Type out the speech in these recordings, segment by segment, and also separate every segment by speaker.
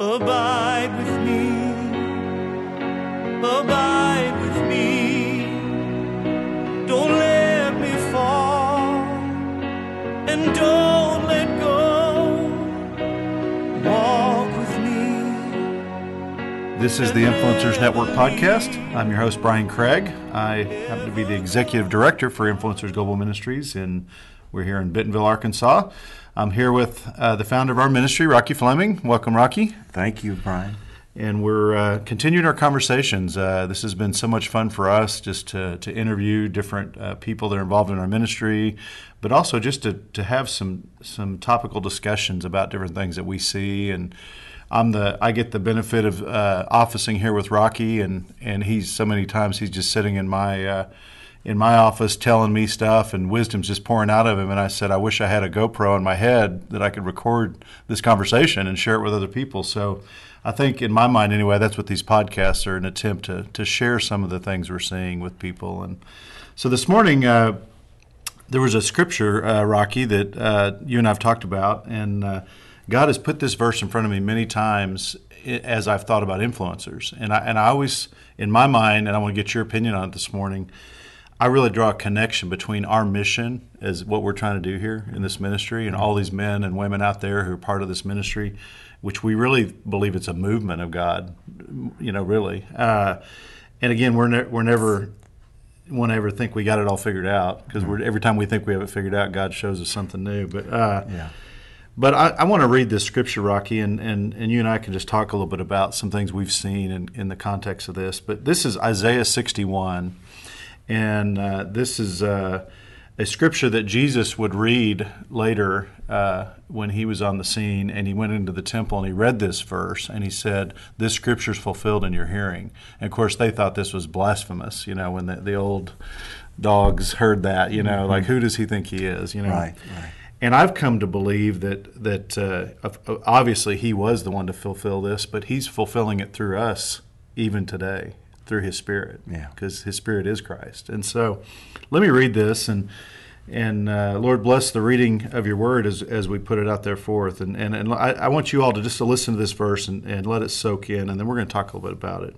Speaker 1: Abide with me. Abide with me. Don't let me fall. And don't let go. Walk with me.
Speaker 2: This is the Influencers Network podcast. I'm your host, Brian Craig. I happen to be the executive director for Influencers Global Ministries, and we're here in Bentonville, Arkansas. I'm here with uh, the founder of our ministry, Rocky Fleming. Welcome, Rocky.
Speaker 3: Thank you, Brian.
Speaker 2: And we're uh, continuing our conversations. Uh, this has been so much fun for us just to, to interview different uh, people that are involved in our ministry, but also just to, to have some some topical discussions about different things that we see. And I'm the I get the benefit of uh, officing here with Rocky, and and he's so many times he's just sitting in my uh, in my office telling me stuff and wisdom's just pouring out of him and I said I wish I had a GoPro in my head that I could record this conversation and share it with other people. So I think in my mind anyway that's what these podcasts are an attempt to, to share some of the things we're seeing with people. And so this morning uh, there was a scripture uh, Rocky that uh, you and I've talked about and uh, God has put this verse in front of me many times as I've thought about influencers. And I, and I always in my mind and I want to get your opinion on it this morning I really draw a connection between our mission as what we're trying to do here in this ministry and all these men and women out there who are part of this ministry, which we really believe it's a movement of God, you know, really. Uh, and again, we're, ne- we're never want to ever think we got it all figured out because we're every time we think we have it figured out, God shows us something new. But uh,
Speaker 3: Yeah.
Speaker 2: but I, I want to read this scripture, Rocky, and, and, and you and I can just talk a little bit about some things we've seen in, in the context of this. But this is Isaiah 61, and uh, this is uh, a scripture that Jesus would read later uh, when he was on the scene, and he went into the temple and he read this verse, and he said, "This scripture is fulfilled in your hearing." And of course, they thought this was blasphemous. You know, when the, the old dogs heard that, you know, like who does he think he is? You know,
Speaker 3: Right, right.
Speaker 2: and I've come to believe that that uh, obviously he was the one to fulfill this, but he's fulfilling it through us even today through his spirit.
Speaker 3: Yeah.
Speaker 2: because his spirit is Christ. And so, let me read this and. And uh, Lord bless the reading of your word as, as we put it out there forth. And, and, and I, I want you all to just to listen to this verse and, and let it soak in, and then we're going to talk a little bit about it.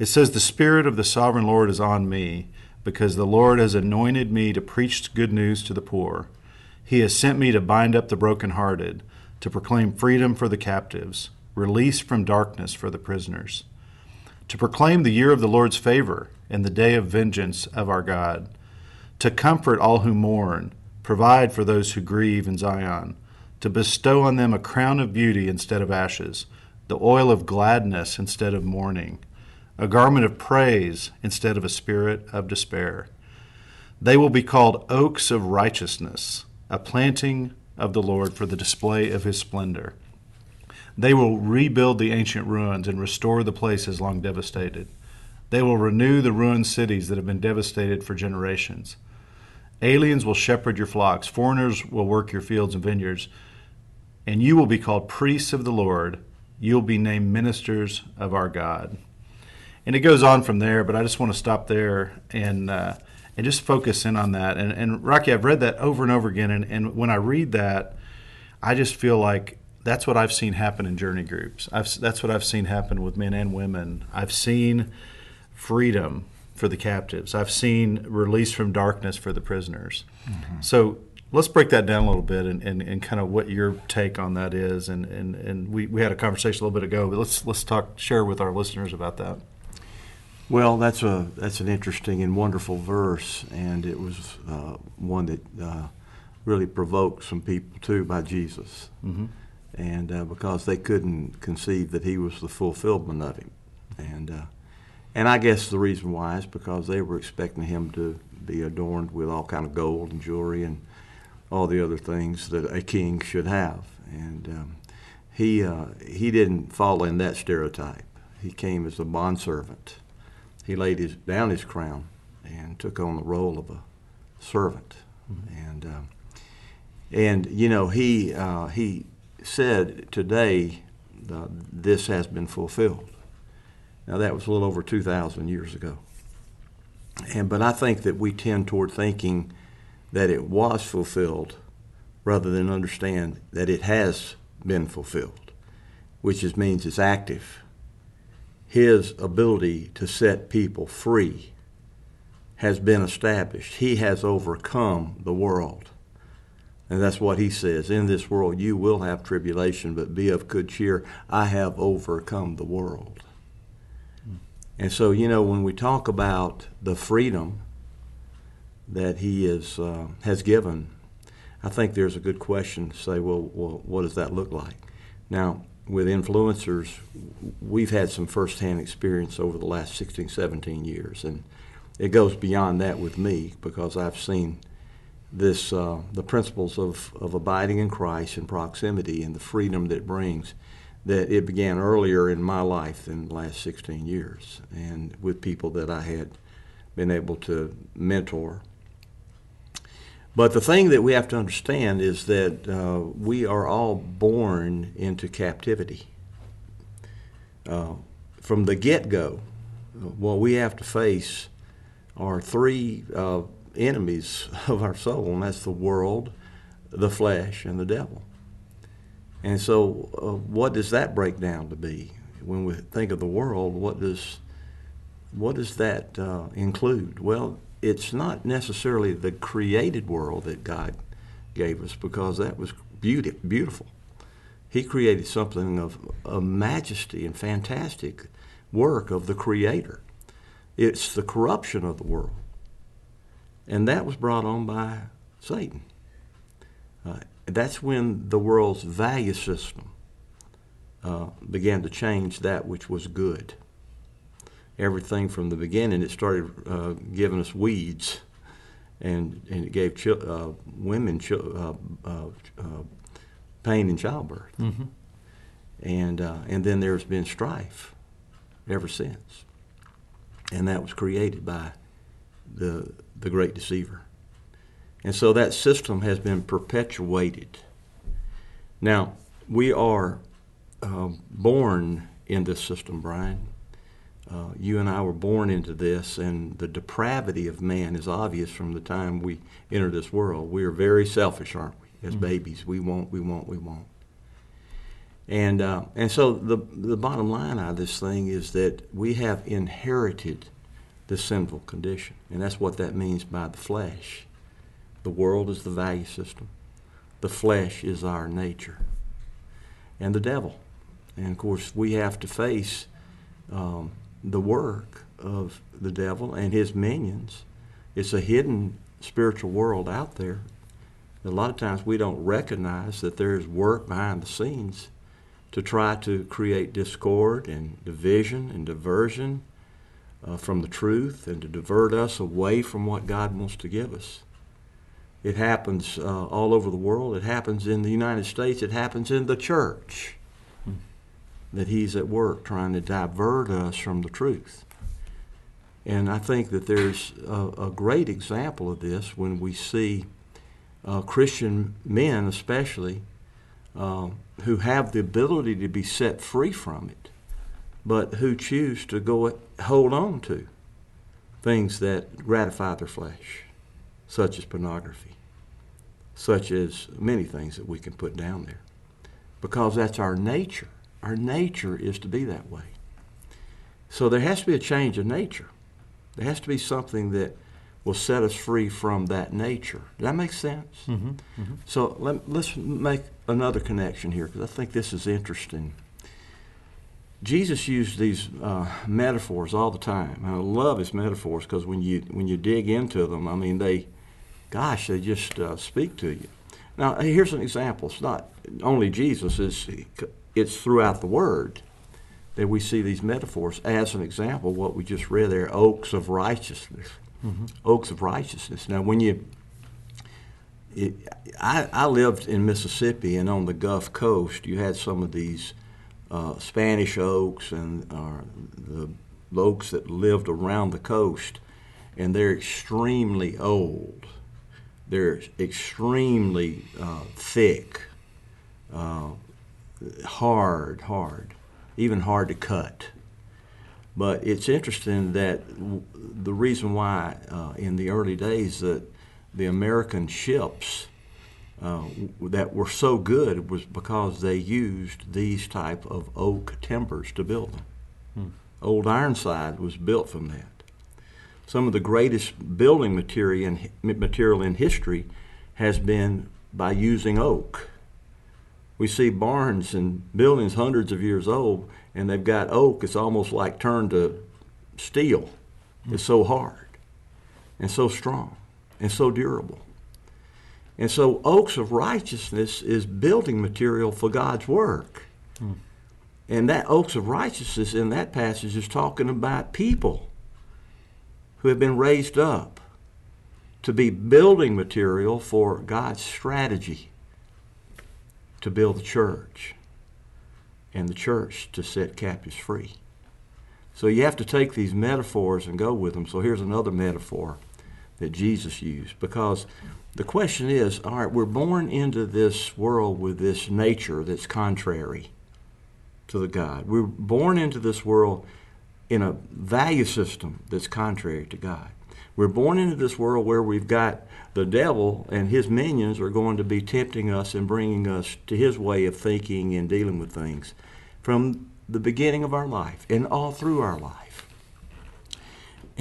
Speaker 2: It says, The Spirit of the sovereign Lord is on me, because the Lord has anointed me to preach good news to the poor. He has sent me to bind up the brokenhearted, to proclaim freedom for the captives, release from darkness for the prisoners, to proclaim the year of the Lord's favor and the day of vengeance of our God, to comfort all who mourn, provide for those who grieve in Zion, to bestow on them a crown of beauty instead of ashes, the oil of gladness instead of mourning, a garment of praise instead of a spirit of despair. They will be called oaks of righteousness, a planting of the Lord for the display of his splendor. They will rebuild the ancient ruins and restore the places long devastated. They will renew the ruined cities that have been devastated for generations. Aliens will shepherd your flocks, foreigners will work your fields and vineyards, and you will be called priests of the Lord. You'll be named ministers of our God. And it goes on from there, but I just want to stop there and uh, and just focus in on that. And, and Rocky, I've read that over and over again, and, and when I read that, I just feel like that's what I've seen happen in journey groups. I've, that's what I've seen happen with men and women. I've seen freedom for the captives. I've seen release from darkness for the prisoners. So let's break that down a little bit and, and, and kind of what your take on that is. And, and, and we, we had a conversation a little bit ago, but let's let's talk share with our listeners about that.
Speaker 3: Well, that's a that's an interesting and wonderful verse, and it was uh, one that uh, really provoked some people too by Jesus, mm-hmm. And uh, because they couldn't conceive that he was the fulfillment of him, and uh, and I guess the reason why is because they were expecting him to be adorned with all kind of gold and jewelry and all the other things that a king should have, and um, he uh, he didn't fall in that stereotype. He came as a bondservant he laid his, down his crown and took on the role of a servant. And um, and you know he uh, he said today uh, this has been fulfilled. Now that was a little over two thousand years ago. And but I think that we tend toward thinking that it was fulfilled rather than understand that it has been fulfilled. which is, means it's active, his ability to set people free has been established. He has overcome the world. And that's what he says. In this world you will have tribulation, but be of good cheer. I have overcome the world. And so, you know, when we talk about the freedom that he is, uh, has given, I think there's a good question to say, well, well, what does that look like? Now, with influencers, we've had some firsthand experience over the last 16, 17 years. And it goes beyond that with me because I've seen this uh, the principles of, of abiding in Christ and proximity and the freedom that brings that it began earlier in my life than the last 16 years and with people that I had been able to mentor. But the thing that we have to understand is that uh, we are all born into captivity. Uh, from the get go, what we have to face are three uh, enemies of our soul, and that's the world, the flesh, and the devil. And so, uh, what does that break down to be? When we think of the world, what does what does that uh, include? Well, it's not necessarily the created world that God gave us, because that was beauty, beautiful. He created something of, a majesty and fantastic work of the Creator. It's the corruption of the world and that was brought on by Satan. Uh, that's when the world's value system uh, began to change that which was good. Everything from the beginning, it started uh, giving us weeds, and, and it gave uh, women uh, uh, pain in childbirth. Mm-hmm. And, and then there's been strife ever since. And that was created by the, the great deceiver. And so that system has been perpetuated. Now, we are uh, born in this system, Brian. Uh, you and I were born into this, and the depravity of man is obvious from the time we enter this world. We are very selfish, aren't we? As mm-hmm. babies, we want, we want, we want. And uh, and so the the bottom line out of this thing is that we have inherited the sinful condition. And that's what that means by the flesh. The world is the value system, the flesh is our nature, and the devil. And of course, we have to face um, the work of the devil and his minions. It's a hidden spiritual world out there. A lot of times we don't recognize that there's work behind the scenes to try to create discord and division and diversion uh, from the truth and to divert us away from what God wants to give us. It happens uh, all over the world. It happens in the United States. It happens in the church hmm. that He's at work trying to divert us from the truth. And I think that there's a, a great example of this when we see uh, Christian men, especially, uh, who have the ability to be set free from it but who choose to go hold on to things that gratify their flesh, such as pornography, such as many things that we can put down there, because that's our nature. Our nature is to be that way. So there has to be a change of nature. There has to be something that will set us free from that nature. Does that make sense? Mm-hmm, mm-hmm. So let, let's make another connection here because I think this is interesting. Jesus used these uh, metaphors all the time. I love his metaphors because when you when you dig into them, I mean they, gosh, they just uh, speak to you. Now here's an example. It's not only Jesus; it's it's throughout the Word that we see these metaphors. As an example, what we just read there, oaks of righteousness, mm-hmm. oaks of righteousness. Now when you it, I, I lived in Mississippi, and on the Gulf Coast, you had some of these uh, Spanish oaks and uh, the oaks that lived around the coast, and they're extremely old. They're extremely uh, thick, uh, hard, hard, even hard to cut. But it's interesting that the reason why uh, in the early days that the American ships uh, that were so good was because they used these type of oak timbers to build them. Hmm. Old Ironside was built from that. Some of the greatest building material in, material in history has been by using oak. We see barns and buildings hundreds of years old, and they've got oak. It's almost like turned to steel. It's so hard and so strong and so durable. And so, oaks of righteousness is building material for God's work. Hmm. And that oaks of righteousness in that passage is talking about people who have been raised up to be building material for God's strategy to build the church and the church to set captives free. So you have to take these metaphors and go with them. So here's another metaphor that Jesus used because the question is all right, we're born into this world with this nature that's contrary to the God. We're born into this world in a value system that's contrary to God. We're born into this world where we've got the devil and his minions are going to be tempting us and bringing us to his way of thinking and dealing with things from the beginning of our life and all through our life.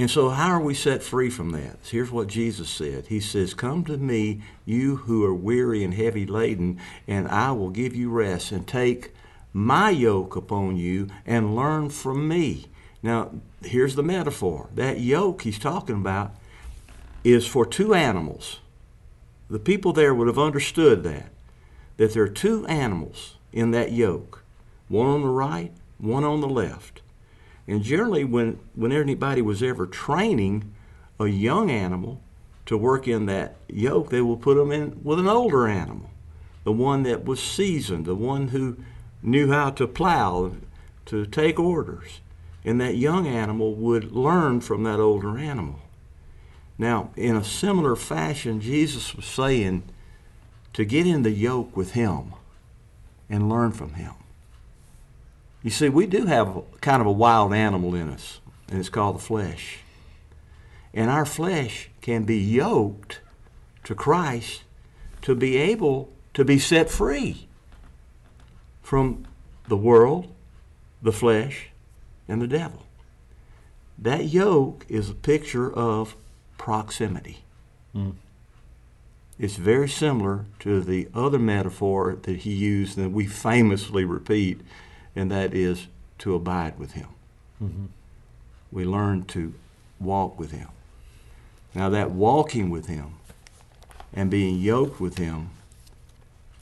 Speaker 3: And so, how are we set free from that? Here's what Jesus said He says, Come to me, you who are weary and heavy laden, and I will give you rest, and take my yoke upon you and learn from me. Now, here's the metaphor that yoke he's talking about is for two animals. The people there would have understood that, that there are two animals in that yoke, one on the right, one on the left. And generally, when, when anybody was ever training a young animal to work in that yoke, they will put them in with an older animal, the one that was seasoned, the one who knew how to plow, to take orders. And that young animal would learn from that older animal. Now, in a similar fashion, Jesus was saying to get in the yoke with him and learn from him. You see, we do have kind of a wild animal in us, and it's called the flesh. And our flesh can be yoked to Christ to be able to be set free from the world, the flesh, and the devil. That yoke is a picture of proximity. Mm. It's very similar to the other metaphor that he used that we famously repeat and that is to abide with Him. Mm-hmm. We learn to walk with Him. Now, that walking with Him and being yoked with Him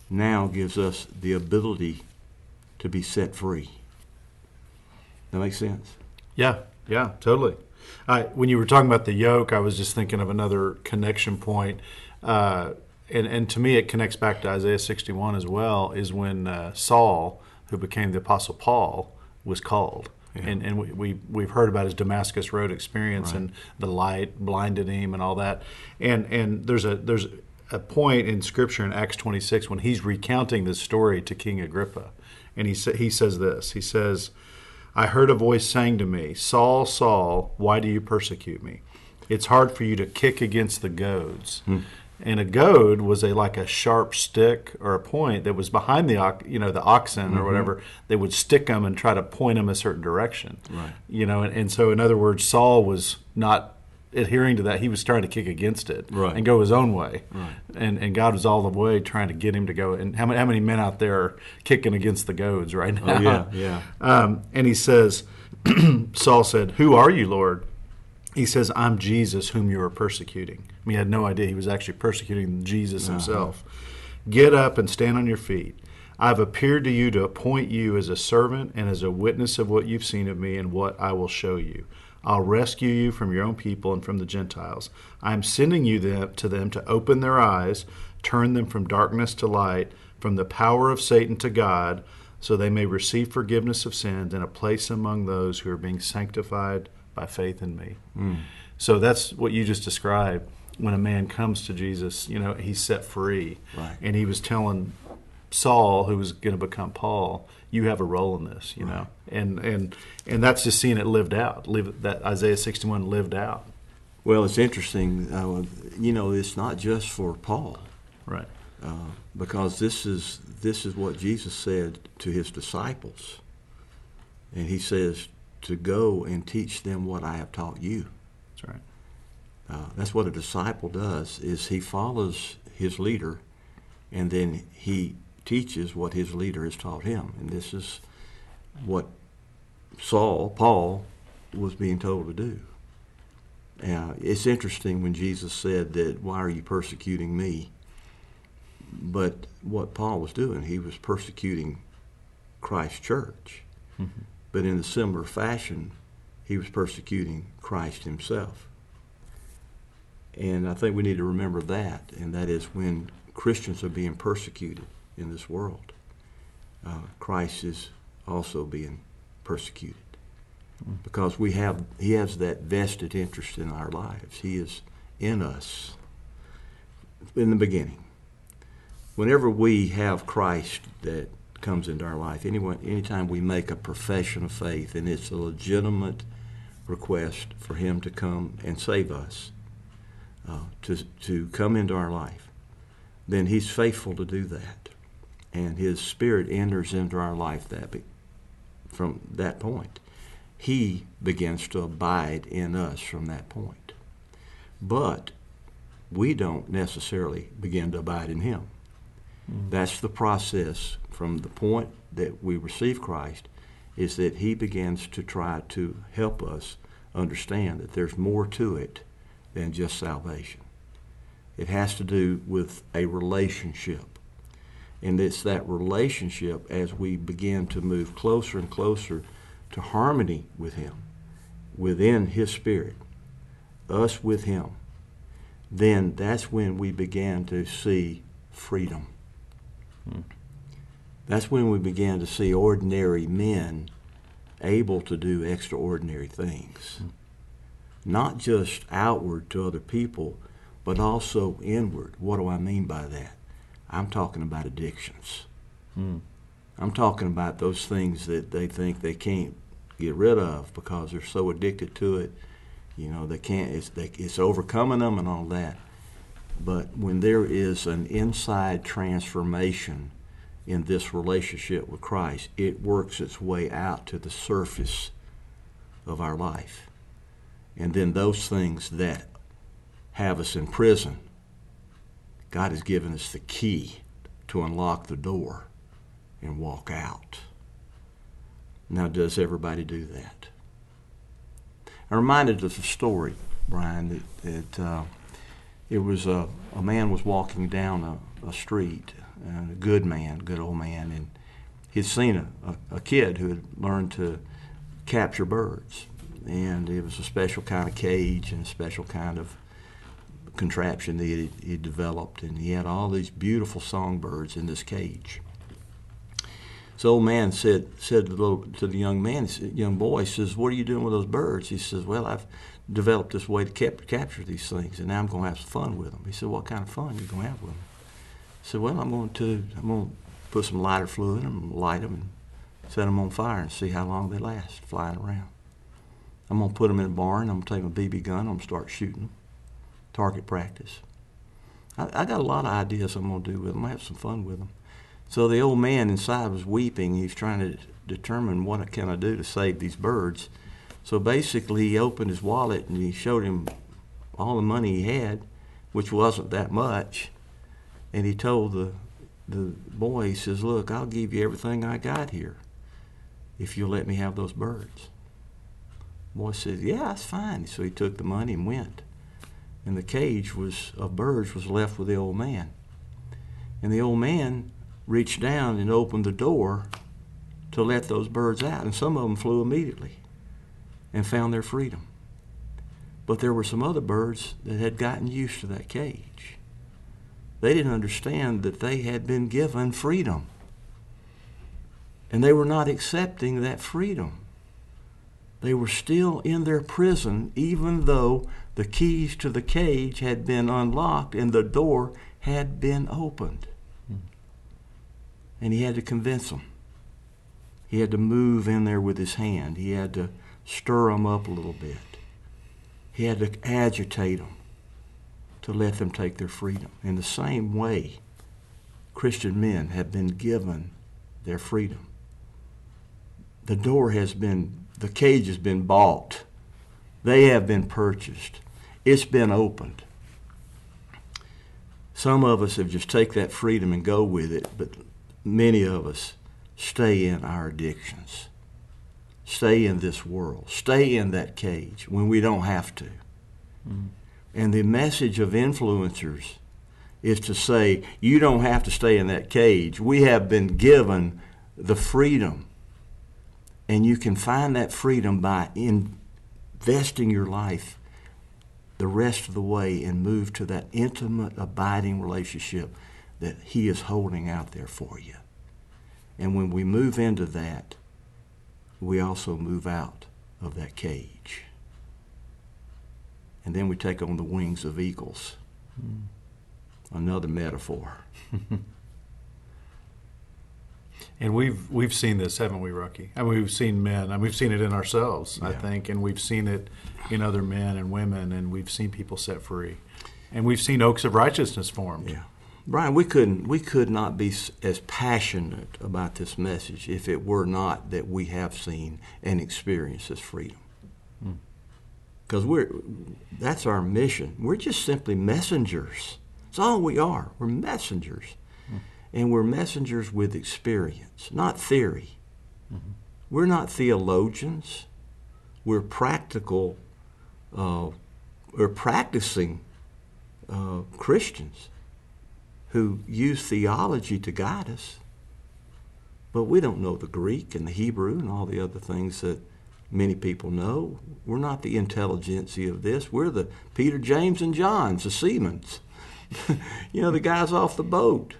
Speaker 3: now gives us the ability to be set free. That makes sense?
Speaker 2: Yeah, yeah, totally. I, when you were talking about the yoke, I was just thinking of another connection point. Uh, and, and to me, it connects back to Isaiah 61 as well, is when uh, Saul who became the Apostle Paul, was called. Yeah. And, and we, we, we've heard about his Damascus Road experience right. and the light blinded him and all that. And, and there's, a, there's a point in Scripture in Acts 26 when he's recounting this story to King Agrippa. And he, sa- he says this He says, I heard a voice saying to me, Saul, Saul, why do you persecute me? It's hard for you to kick against the goads. Hmm and a goad was a like a sharp stick or a point that was behind the you know the oxen mm-hmm. or whatever. They would stick them and try to point them a certain direction.
Speaker 3: Right.
Speaker 2: You know and, and so in other words saul was not adhering to that. He was trying to kick against it
Speaker 3: right.
Speaker 2: and go his own way.
Speaker 3: Right.
Speaker 2: and and god was all the way trying to get him to go. And how many, how many men out there are kicking against the goads right now
Speaker 3: oh, yeah yeah.
Speaker 2: Um, and he says saul said who are you lord he says, I'm Jesus whom you are persecuting. I mean, he had no idea he was actually persecuting Jesus uh-huh. himself. Get up and stand on your feet. I've appeared to you to appoint you as a servant and as a witness of what you've seen of me and what I will show you. I'll rescue you from your own people and from the Gentiles. I am sending you them, to them to open their eyes, turn them from darkness to light, from the power of Satan to God, so they may receive forgiveness of sins and a place among those who are being sanctified by faith in me. Mm. So that's what you just described. When a man comes to Jesus, you know, he's set free.
Speaker 3: Right.
Speaker 2: And he was telling Saul, who was going to become Paul, you have a role in this, you right. know. And and and that's just seeing it lived out. Live that Isaiah 61 lived out.
Speaker 3: Well, it's interesting. Uh, you know, it's not just for Paul.
Speaker 2: Right.
Speaker 3: Uh, because this is this is what Jesus said to his disciples, and he says to go and teach them what I have taught you.
Speaker 2: That's right.
Speaker 3: Uh, that's what a disciple does: is he follows his leader, and then he teaches what his leader has taught him. And this is what Saul, Paul, was being told to do. Uh, it's interesting when Jesus said that, "Why are you persecuting me?" But what Paul was doing, he was persecuting Christ's church. Mm-hmm. But in a similar fashion, he was persecuting Christ himself. And I think we need to remember that, and that is when Christians are being persecuted in this world, uh, Christ is also being persecuted mm-hmm. because we have he has that vested interest in our lives. He is in us in the beginning whenever we have Christ that comes into our life, anyone, anytime we make a profession of faith and it's a legitimate request for Him to come and save us, uh, to, to come into our life, then He's faithful to do that. And His Spirit enters into our life that be, from that point. He begins to abide in us from that point. But we don't necessarily begin to abide in Him. Mm-hmm. That's the process from the point that we receive Christ is that he begins to try to help us understand that there's more to it than just salvation. It has to do with a relationship. And it's that relationship as we begin to move closer and closer to harmony with him, within his spirit, us with him, then that's when we began to see freedom. Hmm. That's when we began to see ordinary men able to do extraordinary things. Not just outward to other people, but also inward. What do I mean by that? I'm talking about addictions. Hmm. I'm talking about those things that they think they can't get rid of because they're so addicted to it. You know, they can't. It's, they, it's overcoming them and all that. But when there is an inside transformation in this relationship with Christ, it works its way out to the surface of our life. And then those things that have us in prison, God has given us the key to unlock the door and walk out. Now, does everybody do that? I'm reminded of a story, Brian, that, that uh, it was a, a man was walking down a, a street, a good man, good old man, and he'd seen a, a, a kid who had learned to capture birds. And it was a special kind of cage and a special kind of contraption that he, he developed. And he had all these beautiful songbirds in this cage. So old man said said to the, little, to the young man, young boy, he says, "What are you doing with those birds?" He says, "Well, I've developed this way to cap- capture these things, and now I'm going to have some fun with them. He said, "What kind of fun are you going to have with them?" Said, "Well, I'm going to I'm going to put some lighter fluid them, light them, and set them on fire, and see how long they last flying around. I'm going to put them in a barn. I'm going to take my BB gun. I'm going to start shooting them. Target practice. I, I got a lot of ideas I'm going to do with them. I have some fun with them." So the old man inside was weeping. He's trying to determine what can I do to save these birds. So basically, he opened his wallet and he showed him all the money he had, which wasn't that much. And he told the the boy, he says, "Look, I'll give you everything I got here, if you'll let me have those birds." The boy says, "Yeah, that's fine." So he took the money and went. And the cage was of birds was left with the old man. And the old man reached down and opened the door to let those birds out, and some of them flew immediately and found their freedom. But there were some other birds that had gotten used to that cage. They didn't understand that they had been given freedom. And they were not accepting that freedom. They were still in their prison, even though the keys to the cage had been unlocked and the door had been opened. And he had to convince them. He had to move in there with his hand. He had to stir them up a little bit. He had to agitate them to let them take their freedom. In the same way, Christian men have been given their freedom. The door has been, the cage has been bought. They have been purchased. It's been opened. Some of us have just take that freedom and go with it, but many of us stay in our addictions. Stay in this world. Stay in that cage when we don't have to. Mm-hmm. And the message of influencers is to say, you don't have to stay in that cage. We have been given the freedom. And you can find that freedom by investing your life the rest of the way and move to that intimate, abiding relationship that He is holding out there for you. And when we move into that, we also move out of that cage. And then we take on the wings of eagles. Mm another metaphor.
Speaker 2: and we've we've seen this, haven't we, Rocky? I mean, we've seen men, and we've seen it in ourselves, yeah. I think, and we've seen it in other men and women, and we've seen people set free, and we've seen oaks of righteousness formed.
Speaker 3: Yeah. Brian, we couldn't we could not be as passionate about this message if it were not that we have seen and experienced this freedom. Because we're that's our mission. We're just simply messengers that's all we are. We're messengers. Mm-hmm. And we're messengers with experience, not theory. Mm-hmm. We're not theologians. We're practical, uh, we're practicing uh, Christians who use theology to guide us. But we don't know the Greek and the Hebrew and all the other things that many people know. We're not the intelligentsia of this. We're the Peter, James, and Johns, the Seamans. you know, the guys off the boat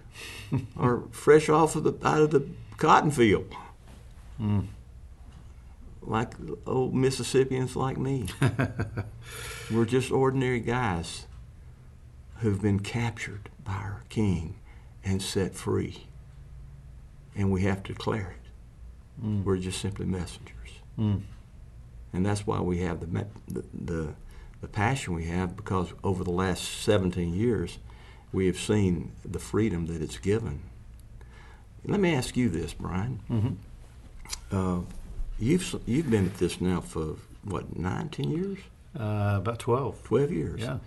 Speaker 3: or fresh off of the out of the cotton field. Mm. Like old Mississippians like me. We're just ordinary guys who've been captured by our king and set free. And we have to declare it. Mm. We're just simply messengers. Mm. And that's why we have the, the, the the passion we have because over the last 17 years, we have seen the freedom that it's given. Let me ask you this, Brian. Mm-hmm. Uh, you've you've been at this now for what nine, ten years?
Speaker 2: Uh, about twelve.
Speaker 3: Twelve years.
Speaker 2: Yeah.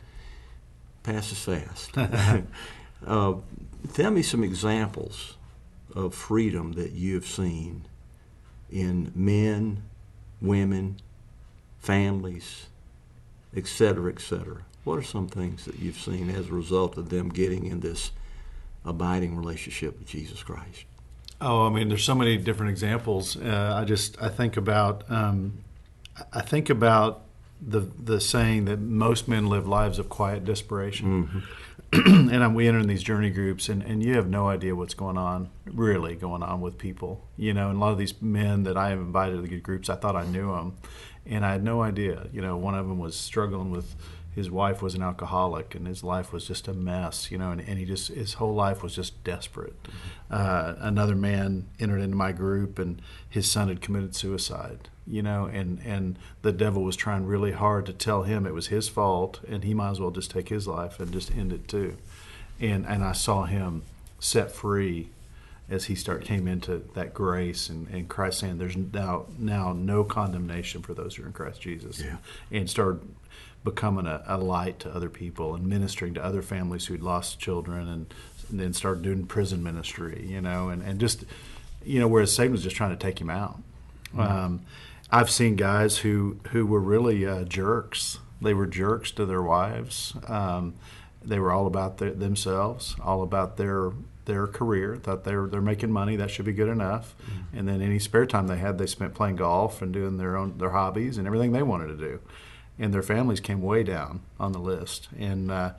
Speaker 3: Passes fast. uh, tell me some examples of freedom that you have seen in men, women, families, et cetera, et cetera. What are some things that you've seen as a result of them getting in this abiding relationship with Jesus Christ?
Speaker 2: Oh, I mean, there's so many different examples. Uh, I just I think about um, I think about the the saying that most men live lives of quiet desperation. Mm-hmm. and we enter in these journey groups, and, and you have no idea what's going on, really going on with people. You know, and a lot of these men that I have invited to the groups, I thought I knew them, and I had no idea. You know, one of them was struggling with his wife was an alcoholic and his life was just a mess, you know, and, and he just his whole life was just desperate. Mm-hmm. Uh, another man entered into my group and his son had committed suicide, you know, and and the devil was trying really hard to tell him it was his fault and he might as well just take his life and just end it too. And and I saw him set free as he start came into that grace and, and Christ saying there's now now no condemnation for those who are in Christ Jesus
Speaker 3: yeah.
Speaker 2: and started becoming a, a, light to other people and ministering to other families who'd lost children and, and then started doing prison ministry you know and, and just you know whereas Satan was just trying to take him out mm-hmm. um, I've seen guys who who were really uh, jerks they were jerks to their wives um, they were all about their, themselves all about their their career, thought they're they're making money, that should be good enough. Mm-hmm. And then any spare time they had, they spent playing golf and doing their own their hobbies and everything they wanted to do. And their families came way down on the list, and uh,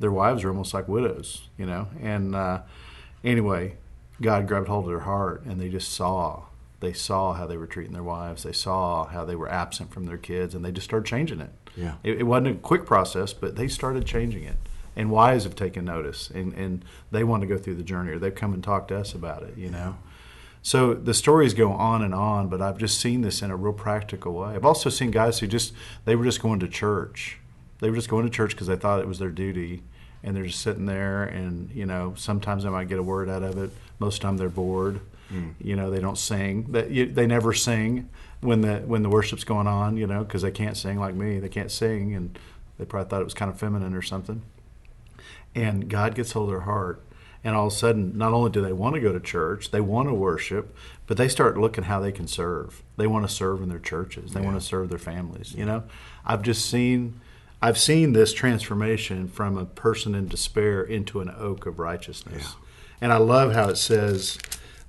Speaker 2: their wives were almost like widows, you know. And uh, anyway, God grabbed hold of their heart, and they just saw they saw how they were treating their wives. They saw how they were absent from their kids, and they just started changing it.
Speaker 3: Yeah,
Speaker 2: it, it wasn't a quick process, but they started changing it and wives have taken notice and, and they want to go through the journey or they've come and talked to us about it you know so the stories go on and on but i've just seen this in a real practical way i've also seen guys who just they were just going to church they were just going to church because they thought it was their duty and they're just sitting there, and you know, sometimes they might get a word out of it. Most of the time, they're bored.
Speaker 3: Mm.
Speaker 2: You know, they don't sing. You, they never sing when the when the worship's going on. You know, because they can't sing like me. They can't sing, and they probably thought it was kind of feminine or something. And God gets hold of their heart, and all of a sudden, not only do they want to go to church, they want to worship, but they start looking how they can serve. They want to serve in their churches. They want to serve their families. You know, I've just seen, I've seen this transformation from a person in despair into an oak of righteousness. And I love how it says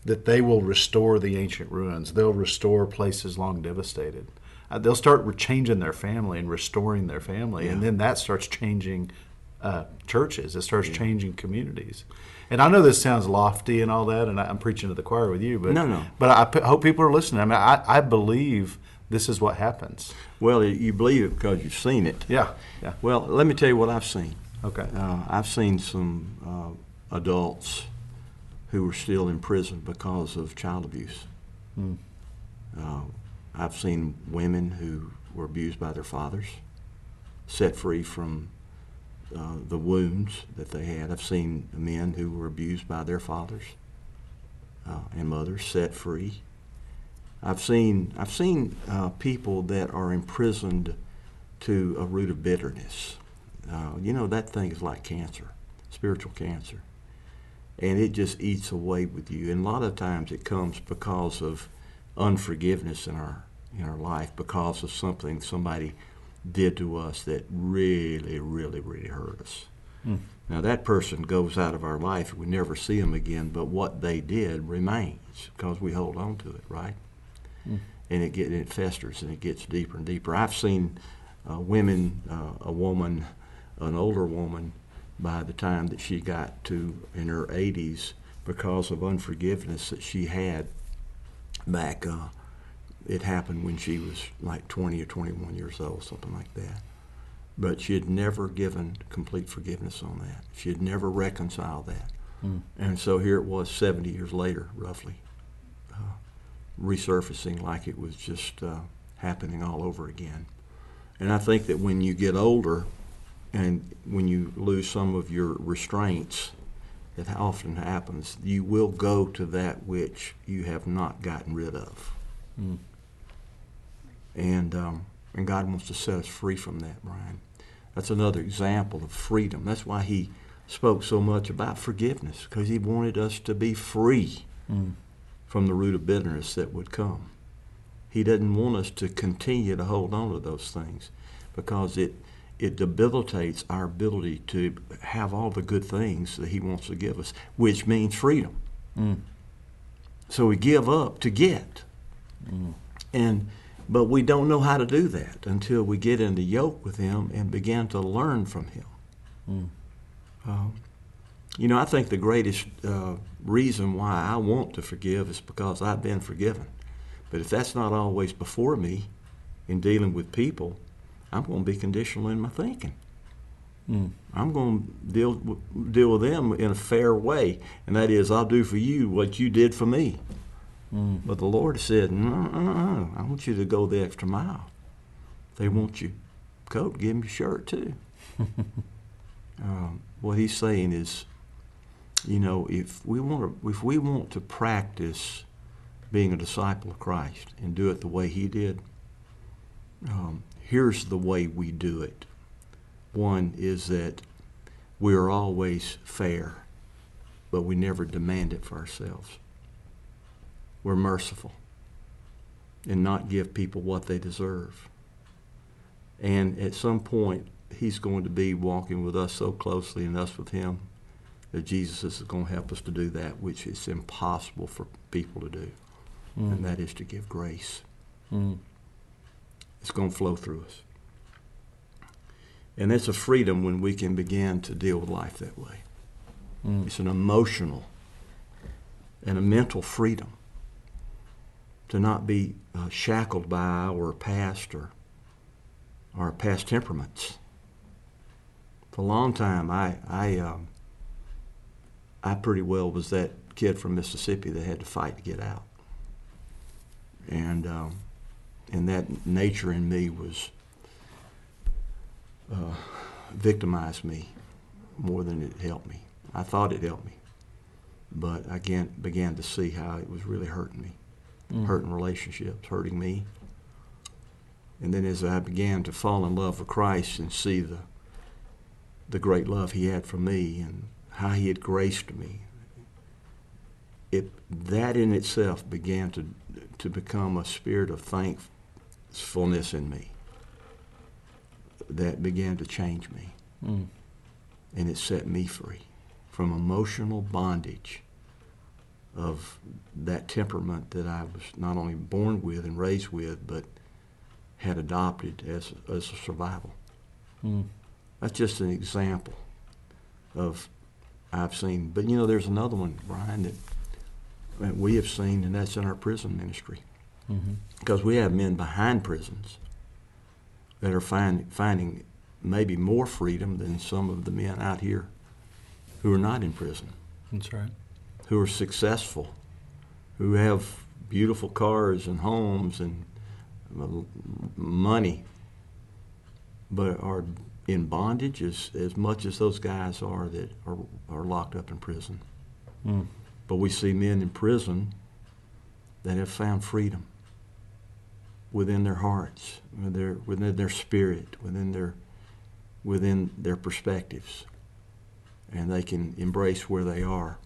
Speaker 2: that they will restore the ancient ruins. They'll restore places long devastated. Uh, they'll start changing their family and restoring their family, and then that starts changing uh, churches. It starts changing communities. And I know this sounds lofty and all that, and I, I'm preaching to the choir with you, but
Speaker 3: No, no.
Speaker 2: But I p- hope people are listening. I mean, I, I believe this is what happens.
Speaker 3: Well, you believe it because you've seen it.
Speaker 2: Yeah, yeah.
Speaker 3: Well, let me tell you what I've seen.
Speaker 2: Okay.
Speaker 3: Uh, I've seen some uh, adults who were still in prison because of child abuse. Uh, I've seen women who were abused by their fathers set free from uh, the wounds that they had. I've seen men who were abused by their fathers uh, and mothers set free. I've seen I've seen uh, people that are imprisoned to a root of bitterness. Uh, you know that thing is like cancer, spiritual cancer, and it just eats away with you. And a lot of times it comes because of unforgiveness in our in our life because of something somebody did to us that really, really, really hurt us. Now that person goes out of our life; we never see them again. But what they did remains because we hold on to it, right? And it get it festers and it gets deeper and deeper. I've seen uh, women, uh, a woman, an older woman, by the time that she got to in her 80s, because of unforgiveness that she had back. Uh, it happened when she was like 20 or 21 years old, something like that. But she had never given complete forgiveness on that. She had never reconciled that. And so here it was 70 years later, roughly, uh, resurfacing like it was just uh, happening all over again. And I think that when you get older and when you lose some of your restraints, it often happens, you will go to that which you have not gotten rid of. And, um, and God wants to set us free from that, Brian. That's another example of freedom. That's why he spoke so much about forgiveness, because he wanted us to be free mm. from the root of bitterness that would come. He doesn't want us to continue to hold on to those things because it it debilitates our ability to have all the good things that he wants to give us, which means freedom. Mm. So we give up to get. Mm. And but we don't know how to do that until we get into yoke with him and begin to learn from him. Uh, you know, I think the greatest uh, reason why I want to forgive is because I've been forgiven. But if that's not always before me in dealing with people, I'm going to be conditional in my thinking. I'm going to deal deal with them in a fair way, and that is, I'll do for you what you did for me. But the Lord said, no, no, no, I want you to go the extra mile. They want your coat, give them your shirt too. um, what He's saying is, you know, if we want to, if we want to practice being a disciple of Christ and do it the way He did, um, here's the way we do it. One is that we are always fair, but we never demand it for ourselves. We're merciful and not give people what they deserve. And at some point, He's going to be walking with us so closely and us with Him that Jesus is going to help us to do that, which is impossible for people to do, mm. and that is to give grace. Mm. It's going to flow through us. And it's a freedom when we can begin to deal with life that way. Mm. It's an emotional and a mental freedom to not be uh, shackled by our past or our past temperaments. For a long time, I I um, I pretty well was that kid from Mississippi that had to fight to get out, and um, and that nature in me was uh, victimized me more than it helped me. I thought it helped me, but I began, began to see how it was really hurting me,
Speaker 2: Mm.
Speaker 3: hurting relationships, hurting me. And then as I began to fall in love with Christ and see the the great love He had for me and how He had graced me, it that in itself began to to become a spirit of thankfulness in me that began to change me
Speaker 2: Mm.
Speaker 3: and it set me free from emotional bondage of that temperament that I was not only born with and raised with, but had adopted as, as a survival.
Speaker 2: Mm.
Speaker 3: That's just an example of I've seen. But you know, there's another one, Brian, that, that we have seen, and that's in our prison ministry.
Speaker 2: Mhm.
Speaker 3: Because we have men behind prisons that are find, finding maybe more freedom than some of the men out here who are not in prison,
Speaker 2: That's right.
Speaker 3: Who are successful, who have beautiful cars and homes and money, but are in bondage as, as much as those guys are that are, are locked up in prison.
Speaker 2: Mm.
Speaker 3: But we see men in prison that have found freedom within their hearts, within their, within their spirit, within their, within their perspectives. And they can embrace where they are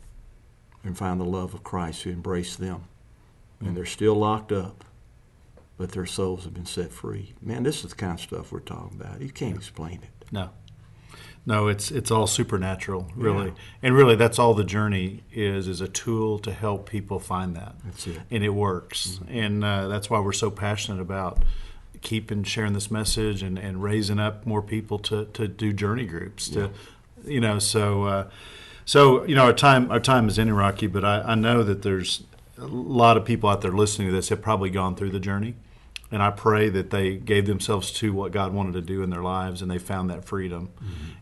Speaker 3: and find the love of Christ who embraced them. And they're still locked up, but their souls have been set free. Man, this is the kind of stuff we're talking about. You can't explain it.
Speaker 2: No. No, it's it's all supernatural, really.
Speaker 3: Yeah.
Speaker 2: And really that's all the journey is is a tool to help people find that.
Speaker 3: That's it.
Speaker 2: And it works. And uh, that's why we're so passionate about keeping sharing this message and, and raising up more people to, to do journey groups to you know so uh, so you know our time our time is ending Rocky but I, I know that there's a lot of people out there listening to this have probably gone through the journey and I pray that they gave themselves to what God wanted to do in their lives and they found that freedom.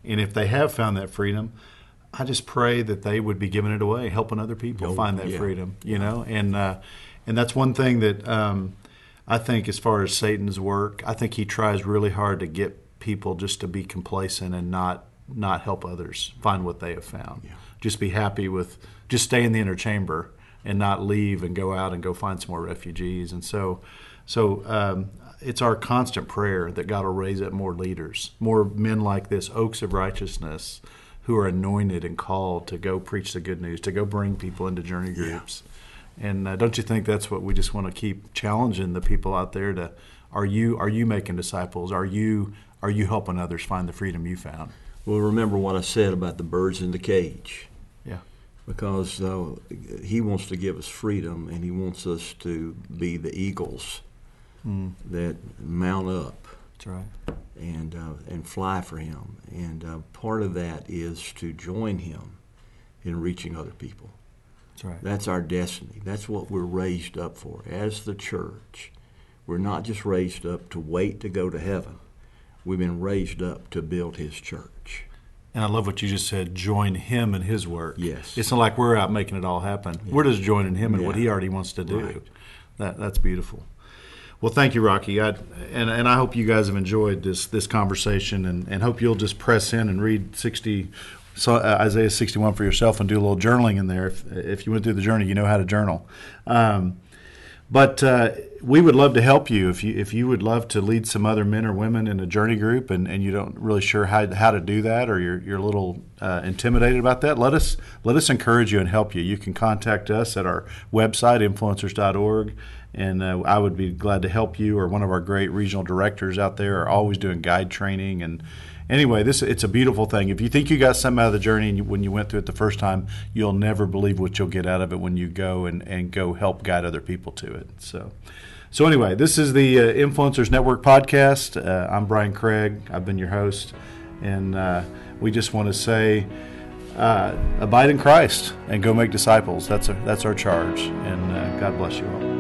Speaker 2: And if they have found that freedom, I just pray that they would be giving it away, helping other people
Speaker 3: Oh,
Speaker 2: find that
Speaker 3: yeah.
Speaker 2: freedom, you know? And uh, and that's one thing that um, I think as far as Satan's work, I think he tries really hard to get people just to be complacent and not not help others find what they have found.
Speaker 3: Yeah.
Speaker 2: Just be happy with just stay in the inner chamber and not leave and go out and go find some more refugees. And so so um, it's our constant prayer that God will raise up more leaders, more men like this, oaks of righteousness, who are anointed and called to go preach the good news, to go bring people into journey groups. And uh, don't you think that's what we just want to keep challenging the people out there to? Are you are you making disciples? Are you are you helping others find the freedom you found?
Speaker 3: Well, remember what I said about the birds in the cage.
Speaker 2: Yeah.
Speaker 3: because uh, he wants to give us freedom and he wants us to be the eagles
Speaker 2: Mm,
Speaker 3: that mount up
Speaker 2: that's right.
Speaker 3: and uh, and fly for him and uh, part of that is to join him in reaching other people
Speaker 2: That's right.
Speaker 3: that's our destiny that's what we're raised up for as the church we're not just raised up to wait to go to heaven we've been raised up to build his church
Speaker 2: And I love what you just said. Join him in his work.
Speaker 3: Yes.
Speaker 2: It's not like we're out making it all happen. We're just joining him in what he already wants to do.
Speaker 3: Right.
Speaker 2: That that's beautiful. Well, thank you, Rocky. I, and and I hope you guys have enjoyed this this conversation, and, and hope you'll just press in and read sixty. So, uh, Isaiah 61 for yourself and do a little journaling in there. If, if you went through the journey, you know how to journal. Um, but uh, we would love to help you if you if you would love to lead some other men or women in a journey group and, and you don't really sure how, how to do that or you're, you're a little uh, intimidated about that let us let us encourage you and help you. You can contact us at our website influencers.org and uh, I would be glad to help you or one of our great regional directors out there are always doing guide training and anyway this it's a beautiful thing. If you think you got something out of the journey and you, when you went through it the first time you'll never believe what you'll get out of it when you go and, and go help guide other people to it. So so anyway this is the uh, influencers network podcast. Uh, i'm brian craig. I've been your host. And uh, we just want to say uh, abide in christ and go make disciples. That's, a, that's our charge. And uh, god bless you all